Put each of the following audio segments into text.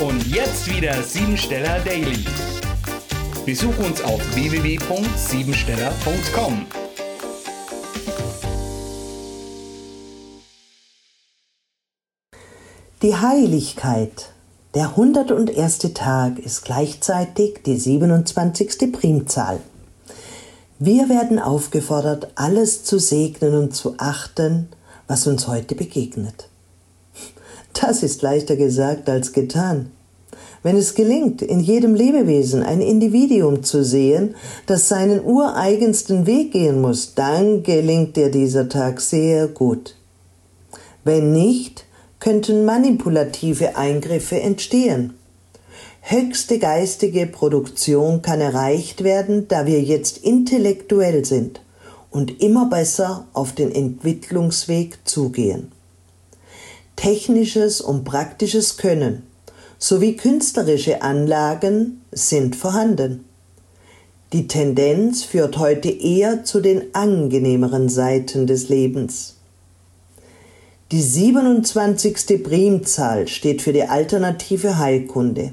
Und jetzt wieder Siebensteller Daily. Besuch uns auf www.siebensteller.com. Die Heiligkeit. Der 101. Tag ist gleichzeitig die 27. Primzahl. Wir werden aufgefordert, alles zu segnen und zu achten, was uns heute begegnet. Das ist leichter gesagt als getan. Wenn es gelingt, in jedem Lebewesen ein Individuum zu sehen, das seinen ureigensten Weg gehen muss, dann gelingt dir dieser Tag sehr gut. Wenn nicht, könnten manipulative Eingriffe entstehen. Höchste geistige Produktion kann erreicht werden, da wir jetzt intellektuell sind und immer besser auf den Entwicklungsweg zugehen. Technisches und praktisches Können sowie künstlerische Anlagen sind vorhanden. Die Tendenz führt heute eher zu den angenehmeren Seiten des Lebens. Die 27. Primzahl steht für die alternative Heilkunde.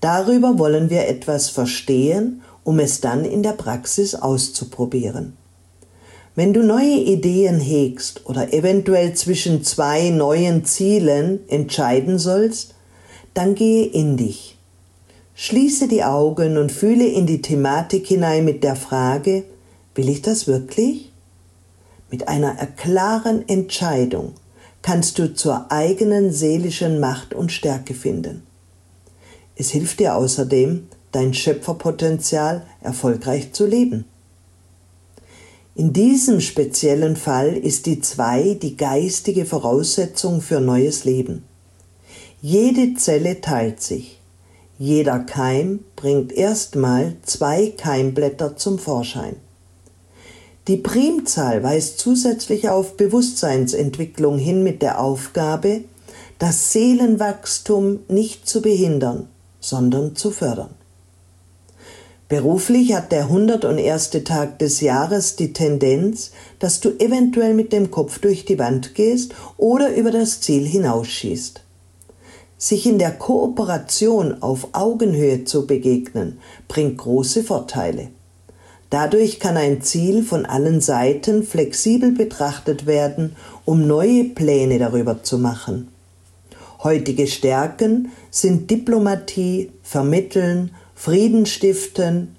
Darüber wollen wir etwas verstehen, um es dann in der Praxis auszuprobieren. Wenn du neue Ideen hegst oder eventuell zwischen zwei neuen Zielen entscheiden sollst, dann gehe in dich. Schließe die Augen und fühle in die Thematik hinein mit der Frage, will ich das wirklich? Mit einer klaren Entscheidung kannst du zur eigenen seelischen Macht und Stärke finden. Es hilft dir außerdem, dein Schöpferpotenzial erfolgreich zu leben. In diesem speziellen Fall ist die zwei die geistige Voraussetzung für neues Leben. Jede Zelle teilt sich. Jeder Keim bringt erstmal zwei Keimblätter zum Vorschein. Die Primzahl weist zusätzlich auf Bewusstseinsentwicklung hin mit der Aufgabe, das Seelenwachstum nicht zu behindern, sondern zu fördern. Beruflich hat der 101. Tag des Jahres die Tendenz, dass du eventuell mit dem Kopf durch die Wand gehst oder über das Ziel hinausschießt. Sich in der Kooperation auf Augenhöhe zu begegnen, bringt große Vorteile. Dadurch kann ein Ziel von allen Seiten flexibel betrachtet werden, um neue Pläne darüber zu machen. Heutige Stärken sind Diplomatie, Vermitteln, Frieden stiften,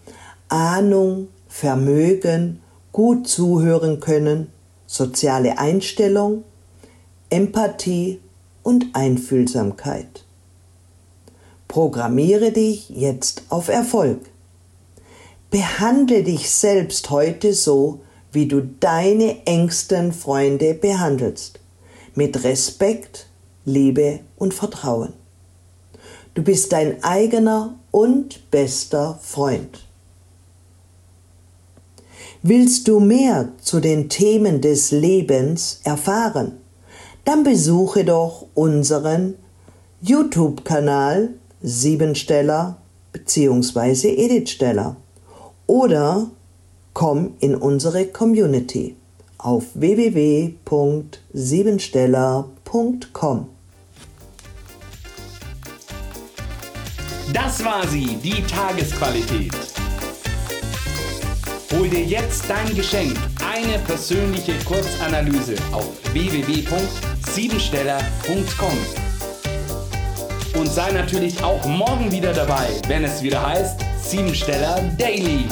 Ahnung, Vermögen, gut zuhören können, soziale Einstellung, Empathie und Einfühlsamkeit. Programmiere dich jetzt auf Erfolg. Behandle dich selbst heute so, wie du deine engsten Freunde behandelst, mit Respekt, Liebe und Vertrauen. Du bist dein eigener und bester Freund. Willst du mehr zu den Themen des Lebens erfahren? Dann besuche doch unseren YouTube-Kanal Siebensteller bzw. Edithsteller oder komm in unsere Community auf www.siebensteller.com. Das war sie, die Tagesqualität. Hol dir jetzt dein Geschenk, eine persönliche Kurzanalyse auf www.siebensteller.com. Und sei natürlich auch morgen wieder dabei, wenn es wieder heißt Siebensteller Daily.